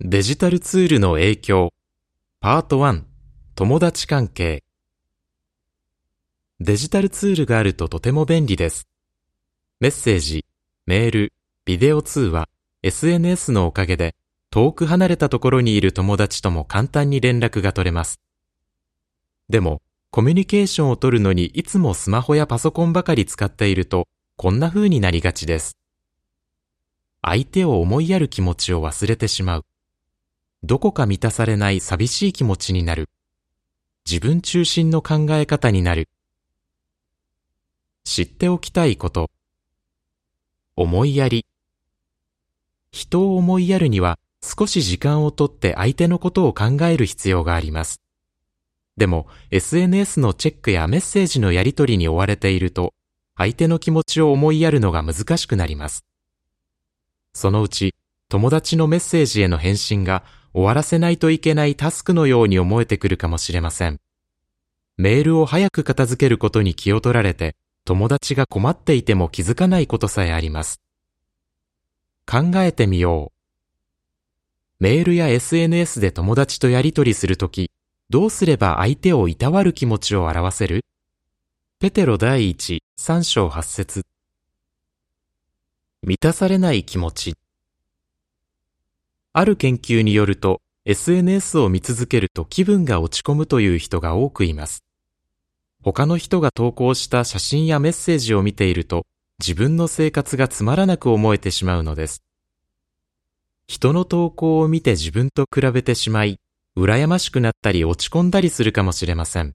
デジタルツールの影響パート1友達関係デジタルツールがあるととても便利です。メッセージ、メール、ビデオ通話、SNS のおかげで遠く離れたところにいる友達とも簡単に連絡が取れます。でも、コミュニケーションを取るのにいつもスマホやパソコンばかり使っていると、こんな風になりがちです。相手を思いやる気持ちを忘れてしまう。どこか満たされない寂しい気持ちになる。自分中心の考え方になる。知っておきたいこと。思いやり。人を思いやるには少し時間をとって相手のことを考える必要があります。でも SNS のチェックやメッセージのやり取りに追われていると相手の気持ちを思いやるのが難しくなります。そのうち友達のメッセージへの返信が終わらせないといけないタスクのように思えてくるかもしれません。メールを早く片付けることに気を取られて、友達が困っていても気づかないことさえあります。考えてみよう。メールや SNS で友達とやり取りするとき、どうすれば相手をいたわる気持ちを表せる？ペテロ第一、三章八節。満たされない気持ち。ある研究によると、SNS を見続けると気分が落ち込むという人が多くいます。他の人が投稿した写真やメッセージを見ていると、自分の生活がつまらなく思えてしまうのです。人の投稿を見て自分と比べてしまい、羨ましくなったり落ち込んだりするかもしれません。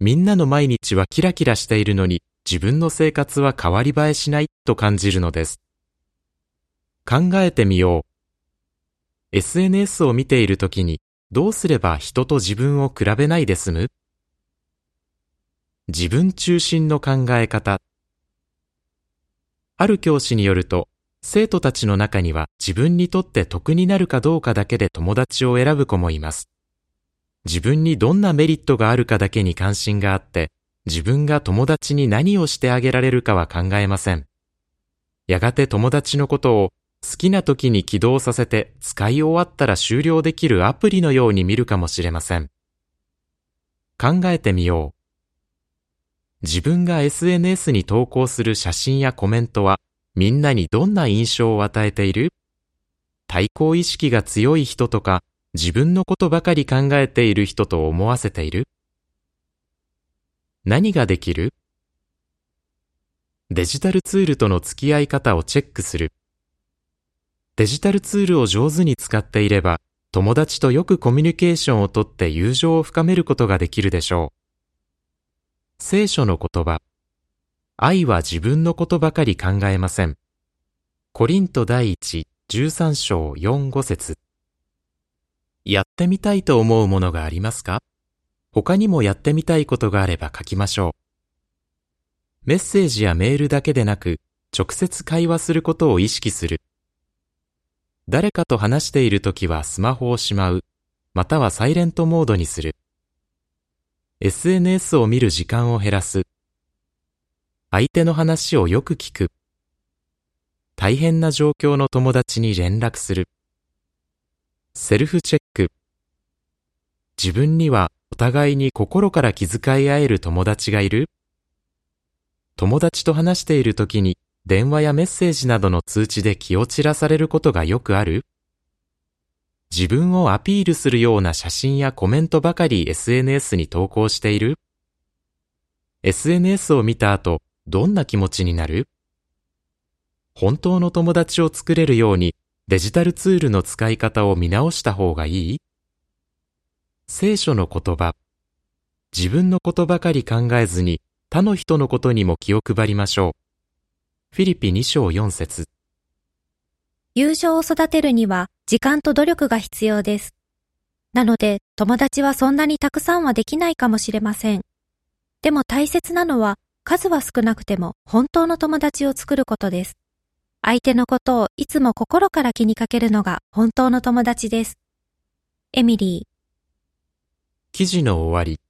みんなの毎日はキラキラしているのに、自分の生活は変わり映えしないと感じるのです。考えてみよう。SNS を見ているときにどうすれば人と自分を比べないで済む？自分中心の考え方。ある教師によると、生徒たちの中には自分にとって得になるかどうかだけで友達を選ぶ子もいます。自分にどんなメリットがあるかだけに関心があって、自分が友達に何をしてあげられるかは考えません。やがて友達のことを好きな時に起動させて使い終わったら終了できるアプリのように見るかもしれません。考えてみよう。自分が SNS に投稿する写真やコメントはみんなにどんな印象を与えている？対抗意識が強い人とか自分のことばかり考えている人と思わせている？何ができる？デジタルツールとの付き合い方をチェックする。デジタルツールを上手に使っていれば、友達とよくコミュニケーションをとって友情を深めることができるでしょう。聖書の言葉。愛は自分のことばかり考えません。コリント第一、13章4、5節やってみたいと思うものがありますか？他にもやってみたいことがあれば書きましょう。メッセージやメールだけでなく、直接会話することを意識する。誰かと話しているときはスマホをしまう、またはサイレントモードにする。SNS を見る時間を減らす。相手の話をよく聞く。大変な状況の友達に連絡する。セルフチェック。自分にはお互いに心から気遣い合える友達がいる友達と話している時に電話やメッセージなどの通知で気を散らされることがよくある？自分をアピールするような写真やコメントばかり SNS に投稿している ?SNS を見た後、どんな気持ちになる？本当の友達を作れるようにデジタルツールの使い方を見直した方がいい？聖書の言葉。自分のことばかり考えずに他の人のことにも気を配りましょう。フィリピ2章4節友情を育てるには時間と努力が必要です。なので友達はそんなにたくさんはできないかもしれません。でも大切なのは数は少なくても本当の友達を作ることです。相手のことをいつも心から気にかけるのが本当の友達です。エミリー。記事の終わり。